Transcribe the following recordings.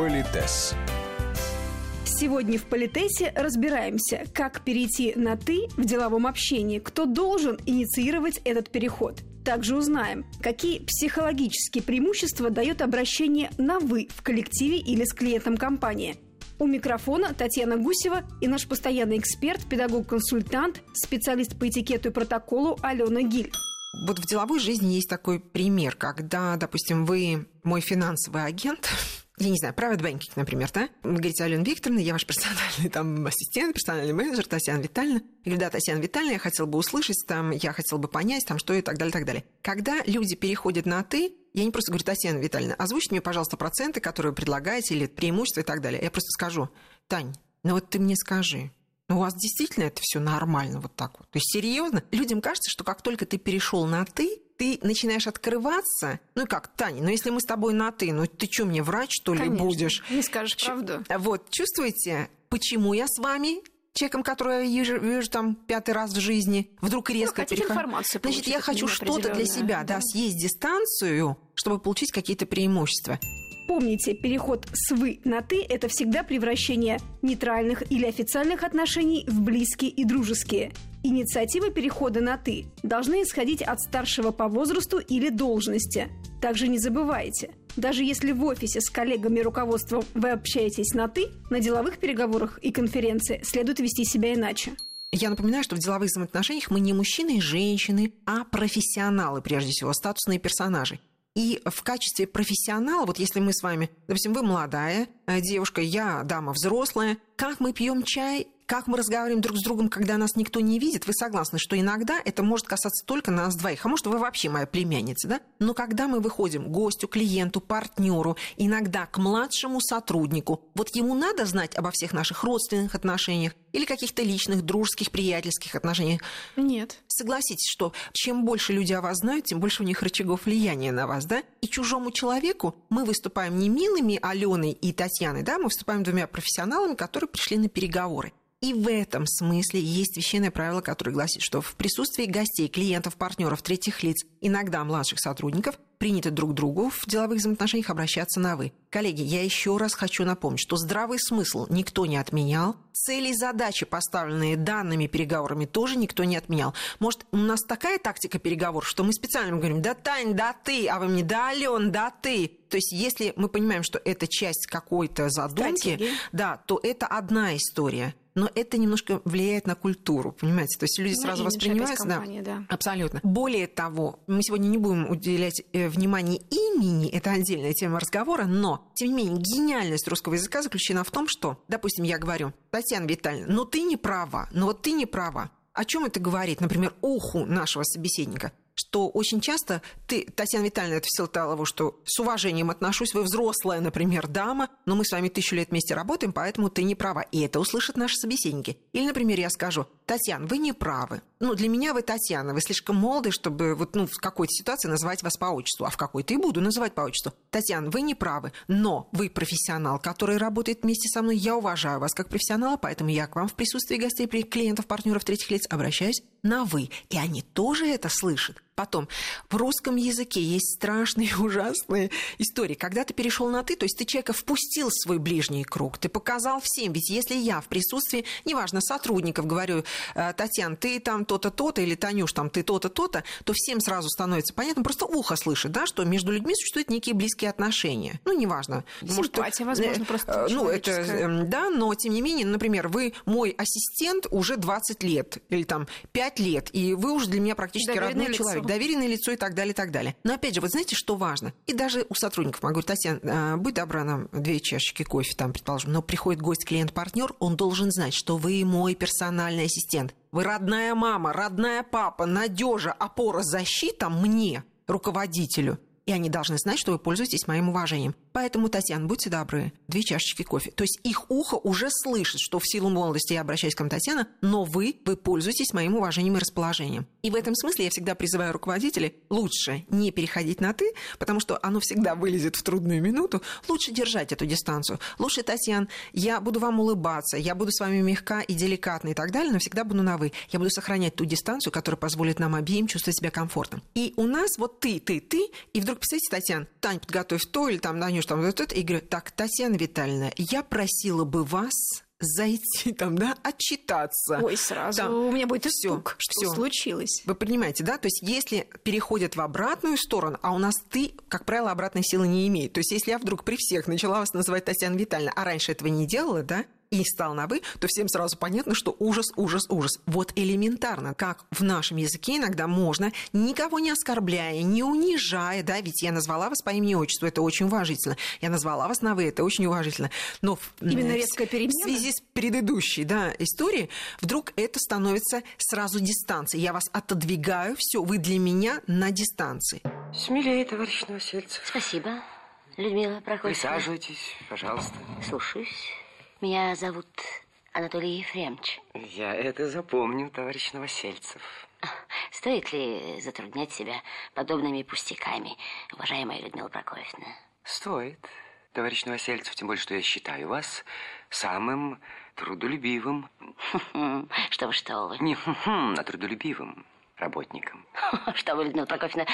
Политес. Сегодня в Политесе разбираемся, как перейти на «ты» в деловом общении, кто должен инициировать этот переход. Также узнаем, какие психологические преимущества дает обращение на «вы» в коллективе или с клиентом компании. У микрофона Татьяна Гусева и наш постоянный эксперт, педагог-консультант, специалист по этикету и протоколу Алена Гиль. Вот в деловой жизни есть такой пример, когда, допустим, вы мой финансовый агент, я не знаю, private banking, например, да? Вы говорите, Алена Викторовна, я ваш персональный там ассистент, персональный менеджер Татьяна Витальевна. Я говорю, да, Татьяна Витальевна, я хотела бы услышать, там, я хотела бы понять, там, что и так далее, так далее. Когда люди переходят на «ты», я не просто говорю, Татьяна Витальевна, озвучьте мне, пожалуйста, проценты, которые вы предлагаете, или преимущества и так далее. Я просто скажу, Тань, ну вот ты мне скажи, ну, у вас действительно это все нормально вот так вот? То есть, серьезно? Людям кажется, что как только ты перешел на «ты», ты начинаешь открываться. Ну и как, Таня, ну если мы с тобой на «ты», ну ты что, мне врач, что ли, Конечно, будешь? Не скажешь правду. Вот, чувствуете, почему я с вами человеком, который я вижу, вижу там пятый раз в жизни, вдруг резко ну, перехожу. информацию Значит, я хочу что-то для себя, да, да, съесть дистанцию, чтобы получить какие-то преимущества. Помните, переход с «вы» на «ты» – это всегда превращение нейтральных или официальных отношений в близкие и дружеские. Инициатива перехода на «ты» должны исходить от старшего по возрасту или должности. Также не забывайте, даже если в офисе с коллегами и руководством вы общаетесь на «ты», на деловых переговорах и конференции следует вести себя иначе. Я напоминаю, что в деловых взаимоотношениях мы не мужчины и женщины, а профессионалы, прежде всего, статусные персонажи. И в качестве профессионала, вот если мы с вами, допустим, вы молодая э, девушка, я дама взрослая, как мы пьем чай, как мы разговариваем друг с другом, когда нас никто не видит, вы согласны, что иногда это может касаться только нас двоих, а может, вы вообще моя племянница, да? Но когда мы выходим к гостю, клиенту, партнеру, иногда к младшему сотруднику, вот ему надо знать обо всех наших родственных отношениях или каких-то личных, дружеских, приятельских отношениях? Нет. Согласитесь, что чем больше люди о вас знают, тем больше у них рычагов влияния на вас, да? И чужому человеку мы выступаем не милыми Аленой и Татьяной, да, мы выступаем двумя профессионалами, которые пришли на переговоры. И в этом смысле есть священное правило, которое гласит, что в присутствии гостей, клиентов, партнеров, третьих лиц, иногда младших сотрудников, принято друг другу в деловых взаимоотношениях обращаться на «вы». Коллеги, я еще раз хочу напомнить, что здравый смысл никто не отменял, цели и задачи, поставленные данными переговорами, тоже никто не отменял. Может, у нас такая тактика переговоров, что мы специально говорим «да, Тань, да, ты», а вы мне «да, Ален, да, ты». То есть, если мы понимаем, что это часть какой-то задумки, Стратегии. да, то это одна история но это немножко влияет на культуру, понимаете? То есть люди Ну, сразу воспринимают... компании, да. Абсолютно. Более того, мы сегодня не будем уделять э, внимание имени, это отдельная тема разговора, но, тем не менее, гениальность русского языка заключена в том, что, допустим, я говорю, Татьяна Витальевна, ну ты не права, ну вот ты не права. О чем это говорит, например, уху нашего собеседника? Что очень часто ты, Татьяна Витальевна, это в силу того, что с уважением отношусь, вы взрослая, например, дама, но мы с вами тысячу лет вместе работаем, поэтому ты не права. И это услышат наши собеседники. Или, например, я скажу, Татьяна, вы не правы. Ну, для меня вы Татьяна, вы слишком молоды, чтобы вот, ну, в какой-то ситуации называть вас по отчеству, а в какой-то и буду называть по отчеству. Татьяна, вы не правы, но вы профессионал, который работает вместе со мной, я уважаю вас как профессионала, поэтому я к вам в присутствии гостей, клиентов, партнеров, третьих лиц обращаюсь на «вы». И они тоже это слышат. Потом, в русском языке есть страшные ужасные истории. Когда ты перешел на «ты», то есть ты человека впустил в свой ближний круг, ты показал всем. Ведь если я в присутствии, неважно, сотрудников говорю, «Э, Татьяна, ты там то-то, то-то, или Танюш, там ты то-то, то-то, то всем сразу становится понятно, просто ухо слышит, да, что между людьми существуют некие близкие отношения. Ну, неважно. Симпатия, возможно, э, просто э, Ну, это, эм, да, но тем не менее, например, вы мой ассистент уже 20 лет, или там 5 лет, и вы уже для меня практически Доверенное родной лицо. человек, доверенное лицо и так далее, и так далее. Но опять же, вот знаете, что важно? И даже у сотрудников могу говорить, Татьяна, э, будь добра нам две чашечки кофе, там, предположим, но приходит гость, клиент, партнер, он должен знать, что вы мой персональный ассистент. Вы родная мама, родная папа, надежа, опора, защита мне, руководителю. И они должны знать, что вы пользуетесь моим уважением. Поэтому, Татьяна, будьте добры, две чашечки кофе. То есть их ухо уже слышит, что в силу молодости я обращаюсь к вам, Татьяна, но вы, вы пользуетесь моим уважением и расположением. И в этом смысле я всегда призываю руководителей лучше не переходить на «ты», потому что оно всегда вылезет в трудную минуту. Лучше держать эту дистанцию. Лучше, Татьяна, я буду вам улыбаться, я буду с вами мягка и деликатна и так далее, но всегда буду на «вы». Я буду сохранять ту дистанцию, которая позволит нам обеим чувствовать себя комфортно. И у нас вот ты, ты, ты, и вдруг, представьте, Татьяна, Тань, подготовь то, или там, Танюш, там и говорю, так, Татьяна Витальевна, я просила бы вас зайти там, да, отчитаться. Ой, сразу там, у меня будет испуг, всё, что всё. случилось. Вы понимаете, да? То есть если переходят в обратную сторону, а у нас ты, как правило, обратной силы не имеет. То есть если я вдруг при всех начала вас называть Татьяна Витальевна, а раньше этого не делала, да, и стал на «вы», то всем сразу понятно, что ужас, ужас, ужас. Вот элементарно, как в нашем языке иногда можно, никого не оскорбляя, не унижая, да, ведь я назвала вас по имени и отчеству, это очень уважительно. Я назвала вас на «вы», это очень уважительно. Но Именно резкая перемена? В связи с предыдущей да, историей, вдруг это становится сразу дистанцией. Я вас отодвигаю, все, вы для меня на дистанции. Смелее, товарищ Новосельцев. Спасибо, Людмила Прокофьевна. Присаживайтесь, пожалуйста. Слушаюсь. Меня зовут Анатолий Ефремович. Я это запомню, товарищ Новосельцев. Стоит ли затруднять себя подобными пустяками, уважаемая Людмила Прокофьевна? Стоит, товарищ Новосельцев, тем более, что я считаю вас самым трудолюбивым. Что вы, что вы. Не а трудолюбивым работником. Что вы, Людмила Прокофьевна,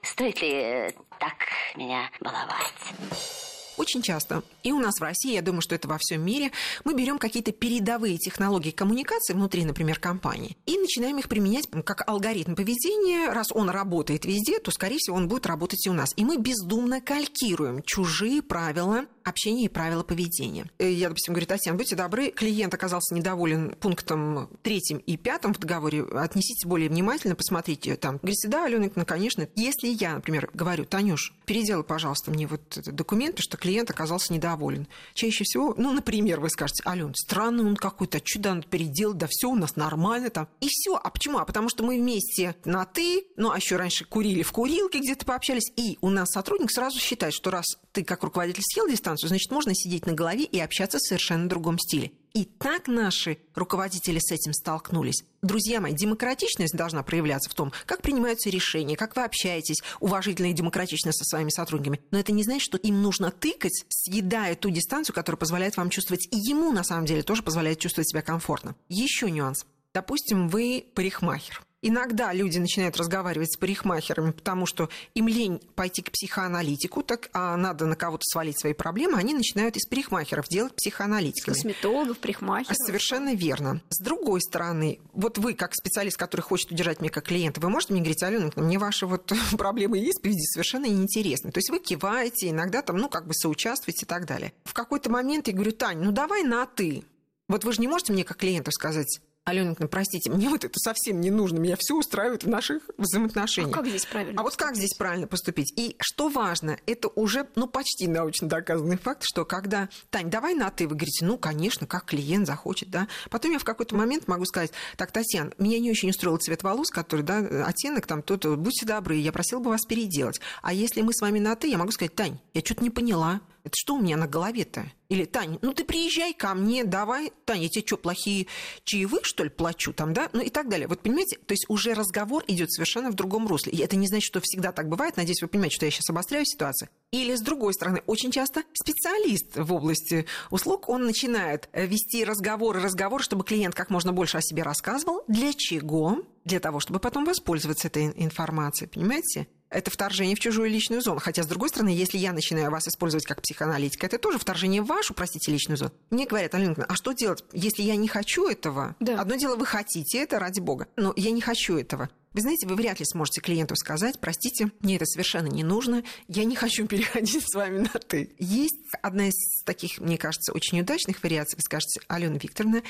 стоит ли так меня баловать? Очень часто, и у нас в России, я думаю, что это во всем мире, мы берем какие-то передовые технологии коммуникации внутри, например, компании, и начинаем их применять как алгоритм поведения. Раз он работает везде, то, скорее всего, он будет работать и у нас. И мы бездумно калькируем чужие правила общения и правила поведения. Э, я, допустим, говорю, Татьяна, будьте добры, клиент оказался недоволен пунктом третьим и пятым в договоре, отнесите более внимательно, посмотрите там. Говорите, да, Алена, ну, конечно. Если я, например, говорю, Танюш, переделай, пожалуйста, мне вот этот документ, потому что клиент оказался недоволен. Чаще всего, ну, например, вы скажете, Ален, странный он какой-то, чудо надо переделать, да все у нас нормально там. И все. А почему? А потому что мы вместе на ты, ну, а еще раньше курили в курилке, где-то пообщались, и у нас сотрудник сразу считает, что раз ты как руководитель съел дистанцию, значит, можно сидеть на голове и общаться в совершенно другом стиле. И так наши руководители с этим столкнулись. Друзья мои, демократичность должна проявляться в том, как принимаются решения, как вы общаетесь уважительно и демократично со своими сотрудниками. Но это не значит, что им нужно тыкать, съедая ту дистанцию, которая позволяет вам чувствовать, и ему на самом деле тоже позволяет чувствовать себя комфортно. Еще нюанс. Допустим, вы парикмахер. Иногда люди начинают разговаривать с парикмахерами, потому что им лень пойти к психоаналитику, так, а надо на кого-то свалить свои проблемы, они начинают из парикмахеров делать психоаналитиков. Косметологов, парикмахеров. Совершенно верно. С другой стороны, вот вы, как специалист, который хочет удержать меня как клиента, вы можете мне говорить, Алена, мне ваши вот проблемы есть, впереди совершенно неинтересны. То есть вы киваете, иногда там, ну, как бы соучаствуете и так далее. В какой-то момент я говорю, Тань, ну давай на «ты». Вот вы же не можете мне как клиенту сказать, Аленовна, простите, мне вот это совсем не нужно, меня все устраивает в наших взаимоотношениях. А как здесь правильно? А вот как здесь правильно поступить? И что важно, это уже, ну, почти научно доказанный факт, что когда, Тань, давай на ты, вы говорите, ну, конечно, как клиент захочет, да. Потом я в какой-то момент могу сказать, так, Татьяна, меня не очень устроил цвет волос, который, да, оттенок там, то-то, будьте добры, я просила бы вас переделать. А если мы с вами на ты, я могу сказать, Тань, я что-то не поняла, это что у меня на голове-то? Или, Тань, ну ты приезжай ко мне, давай, Таня, я тебе что, плохие чаевые, что ли, плачу там, да? Ну и так далее. Вот понимаете, то есть уже разговор идет совершенно в другом русле. И это не значит, что всегда так бывает. Надеюсь, вы понимаете, что я сейчас обостряю ситуацию. Или, с другой стороны, очень часто специалист в области услуг, он начинает вести разговоры, разговоры, чтобы клиент как можно больше о себе рассказывал. Для чего? Для того, чтобы потом воспользоваться этой информацией, понимаете? Это вторжение в чужую личную зону. Хотя, с другой стороны, если я начинаю вас использовать как психоаналитика, это тоже вторжение в вашу, простите, личную зону. Мне говорят, Алина, а что делать, если я не хочу этого? Да. Одно дело, вы хотите это, ради бога, но я не хочу этого. Вы знаете, вы вряд ли сможете клиенту сказать, простите, мне это совершенно не нужно, я не хочу переходить с вами на «ты». Есть одна из таких, мне кажется, очень удачных вариаций. Вы скажете, Алена Викторовна,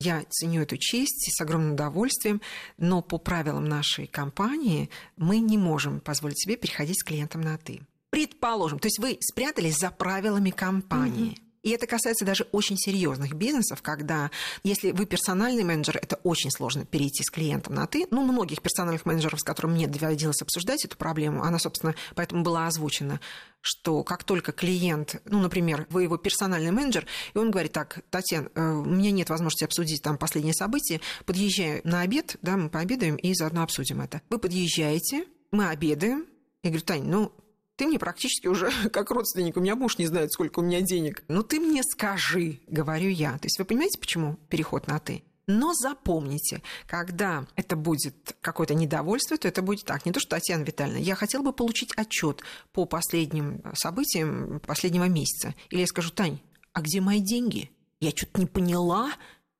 я ценю эту честь с огромным удовольствием, но по правилам нашей компании мы не можем позволить себе переходить с клиентом на «ты». Предположим, то есть вы спрятались за правилами компании. Mm-hmm. И это касается даже очень серьезных бизнесов, когда, если вы персональный менеджер, это очень сложно перейти с клиентом на «ты». Ну, многих персональных менеджеров, с которыми мне доводилось обсуждать эту проблему, она, собственно, поэтому была озвучена, что как только клиент, ну, например, вы его персональный менеджер, и он говорит, так, Татьяна, э, у меня нет возможности обсудить там последние события, подъезжаю на обед, да, мы пообедаем и заодно обсудим это. Вы подъезжаете, мы обедаем, я говорю, Тань, ну, ты мне практически уже как родственник, у меня муж не знает, сколько у меня денег. Ну, ты мне скажи, говорю я. То есть вы понимаете, почему переход на «ты»? Но запомните, когда это будет какое-то недовольство, то это будет так. Не то, что Татьяна Витальевна, я хотела бы получить отчет по последним событиям последнего месяца. Или я скажу, Тань, а где мои деньги? Я что-то не поняла.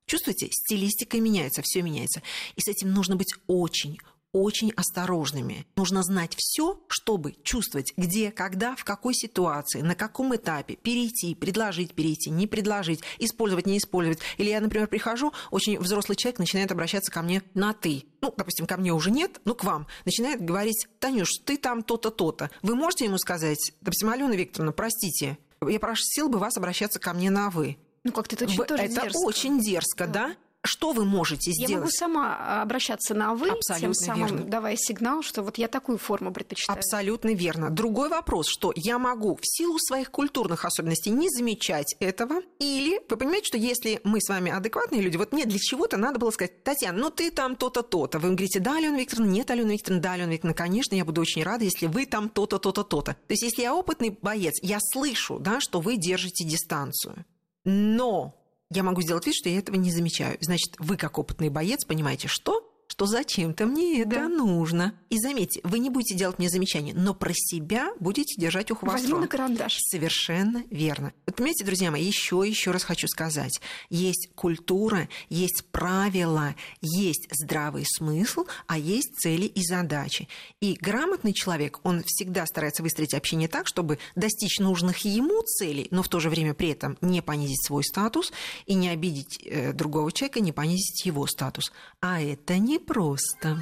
Чувствуете, стилистика меняется, все меняется. И с этим нужно быть очень, очень осторожными. Нужно знать все, чтобы чувствовать, где, когда, в какой ситуации, на каком этапе перейти, предложить перейти, не предложить, использовать, не использовать. Или я, например, прихожу, очень взрослый человек начинает обращаться ко мне на «ты». Ну, допустим, ко мне уже нет, ну, к вам. Начинает говорить, Танюш, ты там то-то, то-то. Вы можете ему сказать, допустим, Алена Викторовна, простите, я просил бы вас обращаться ко мне на «вы». Ну, как-то это очень, Это дерзко. очень дерзко, да? да? Что вы можете сделать? Я могу сама обращаться на «вы», Абсолютно тем самым верно. давая сигнал, что вот я такую форму предпочитаю. Абсолютно верно. Другой вопрос, что я могу в силу своих культурных особенностей не замечать этого, или вы понимаете, что если мы с вами адекватные люди, вот мне для чего-то надо было сказать, Татьяна, ну ты там то-то, то-то. Вы говорите, да, Алена Викторовна, нет, Алена Викторовна, да, Алена Викторовна, конечно, я буду очень рада, если вы там то-то, то-то, то-то. То есть если я опытный боец, я слышу, да, что вы держите дистанцию. Но я могу сделать вид, что я этого не замечаю. Значит, вы, как опытный боец, понимаете, что? Что зачем-то мне это Да. нужно. И заметьте, вы не будете делать мне замечания, но про себя будете держать ухо Возьму востро. на карандаш. Совершенно верно. Вот понимаете, друзья мои, еще еще раз хочу сказать. Есть культура, есть правила, есть здравый смысл, а есть цели и задачи. И грамотный человек, он всегда старается выстроить общение так, чтобы достичь нужных ему целей, но в то же время при этом не понизить свой статус и не обидеть э, другого человека, не понизить его статус. А это непросто.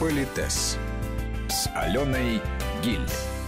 Политес с Аленой Гиль.